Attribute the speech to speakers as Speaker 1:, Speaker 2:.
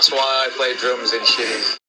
Speaker 1: that's why I play drums in shitties.